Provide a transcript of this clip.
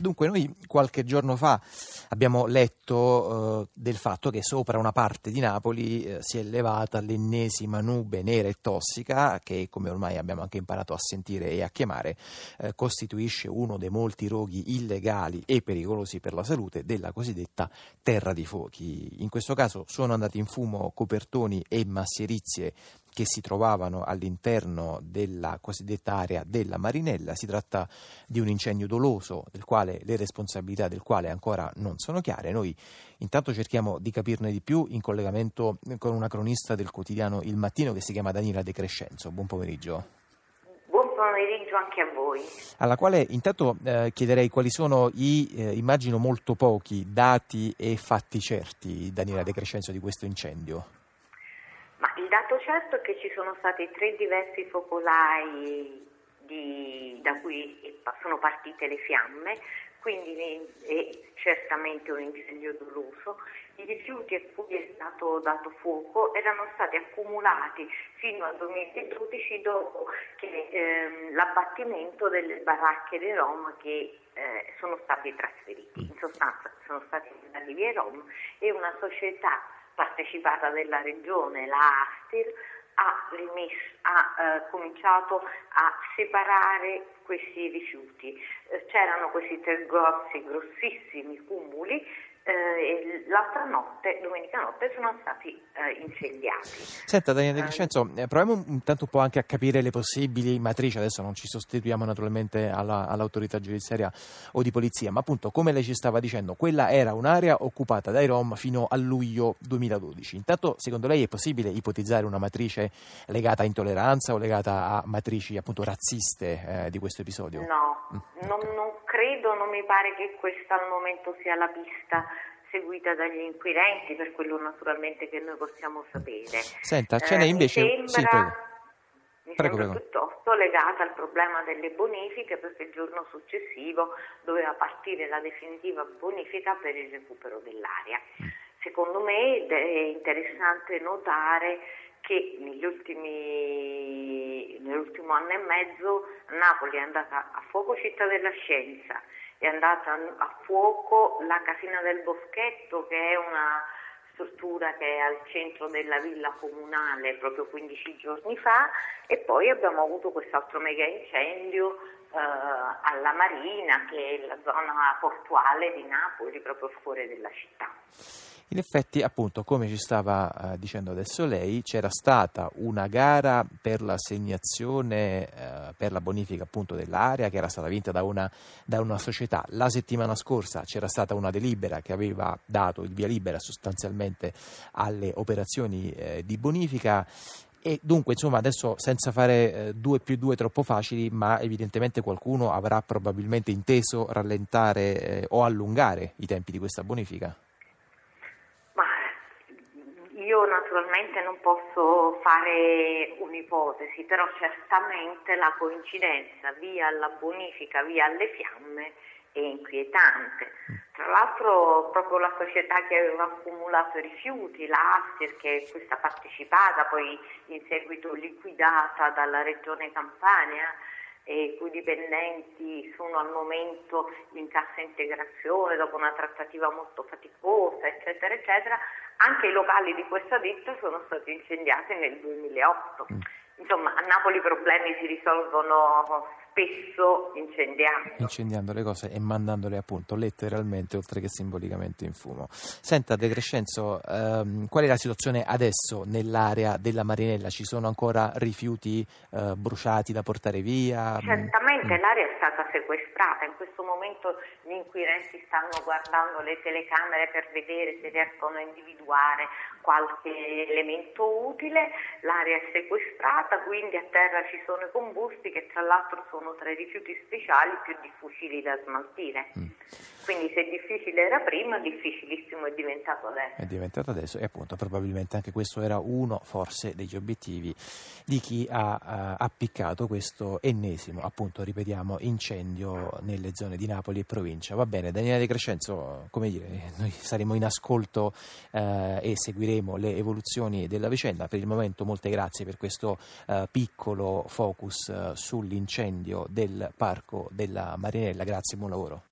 Dunque, noi qualche giorno fa abbiamo letto eh, del fatto che sopra una parte di Napoli eh, si è elevata l'ennesima nube nera e tossica che, come ormai abbiamo anche imparato a sentire e a chiamare, eh, costituisce uno dei molti roghi illegali e pericolosi per la salute della cosiddetta terra di fuochi. In questo caso sono andati in fumo copertoni e masserizie che si trovavano all'interno della cosiddetta area della Marinella. Si tratta di un incendio doloso del quale le responsabilità del quale ancora non sono chiare. Noi intanto cerchiamo di capirne di più in collegamento con una cronista del quotidiano Il Mattino che si chiama Daniela De Crescenzo. Buon pomeriggio pomeriggio anche a voi. Alla quale intanto eh, chiederei quali sono i, eh, immagino molto pochi, dati e fatti certi, Daniela De Crescenzo, di questo incendio. Dato certo è che ci sono stati tre diversi focolai di, da cui sono partite le fiamme, quindi è certamente un incendio doloso. I rifiuti a cui è stato dato fuoco erano stati accumulati fino al 2012 dopo che, ehm, l'abbattimento delle baracche dei Rom che eh, sono stati trasferiti. In sostanza sono stati mandati via Rom e una società partecipata della regione, la Astir, ha, rimesso, ha eh, cominciato a separare questi rifiuti. Eh, c'erano questi tre grossi, grossissimi cumuli eh, l'altra notte, domenica notte, sono stati eh, incendiati. Senta Daniele De Crescenzo, eh, proviamo intanto un po' anche a capire le possibili matrici, adesso non ci sostituiamo naturalmente alla, all'autorità giudiziaria o di polizia, ma appunto come lei ci stava dicendo, quella era un'area occupata dai Rom fino a luglio 2012. Intanto secondo lei è possibile ipotizzare una matrice legata a intolleranza o legata a matrici appunto razziste eh, di questo episodio? No, mm. non, non credo, non mi pare che questa al momento sia la pista seguita dagli inquirenti, per quello naturalmente che noi possiamo sapere. Senta, ce n'è eh, invece... Mi sembra, sì, mi prego, sembra prego. piuttosto legata al problema delle bonifiche, perché il giorno successivo doveva partire la definitiva bonifica per il recupero dell'aria. Mm. Secondo me è interessante notare che ultimi, nell'ultimo anno e mezzo Napoli è andata a fuoco Città della Scienza, è andata a fuoco la Casina del Boschetto che è una struttura che è al centro della villa comunale proprio 15 giorni fa e poi abbiamo avuto quest'altro mega incendio eh, alla Marina che è la zona portuale di Napoli proprio fuori della città. In effetti, appunto, come ci stava uh, dicendo adesso lei, c'era stata una gara per l'assegnazione, uh, per la bonifica appunto dell'area che era stata vinta da una, da una, società. La settimana scorsa c'era stata una delibera che aveva dato il via libera sostanzialmente alle operazioni eh, di bonifica. E dunque, insomma, adesso senza fare 2 eh, più 2 troppo facili, ma evidentemente qualcuno avrà probabilmente inteso rallentare eh, o allungare i tempi di questa bonifica. Io naturalmente non posso fare un'ipotesi, però certamente la coincidenza via alla bonifica, via alle fiamme è inquietante. Tra l'altro proprio la società che aveva accumulato i rifiuti, l'Aster, che è questa partecipata, poi in seguito liquidata dalla regione Campania, i cui dipendenti sono al momento in cassa integrazione dopo una trattativa molto faticosa, eccetera, eccetera, anche i locali di questa ditta sono stati incendiati nel 2008. Mm. Insomma, a Napoli i problemi si risolvono spesso incendiando. Incendiando le cose e mandandole appunto letteralmente oltre che simbolicamente in fumo. Senta De Crescenzo, ehm, qual è la situazione adesso nell'area della Marinella? Ci sono ancora rifiuti eh, bruciati da portare via? Certamente mm. l'area è stata sequestrata, in questo momento gli inquirenti stanno guardando le telecamere per vedere se riescono a individuare qualche elemento utile, l'area è sequestrata, quindi a terra ci sono i combusti che tra l'altro sono tra i rifiuti speciali più difficili da smaltire. Mm. Quindi se difficile era prima, difficilissimo è diventato adesso. È diventato adesso e appunto probabilmente anche questo era uno forse degli obiettivi di chi ha uh, appiccato questo ennesimo, appunto ripetiamo, incendio nelle zone di Napoli e provincia. Va bene, Daniele De Crescenzo, come dire, noi saremo in ascolto uh, e seguiremo le evoluzioni della vicenda. Per il momento molte grazie per questo uh, piccolo focus sull'incendio del parco della Marinella. Grazie, buon lavoro.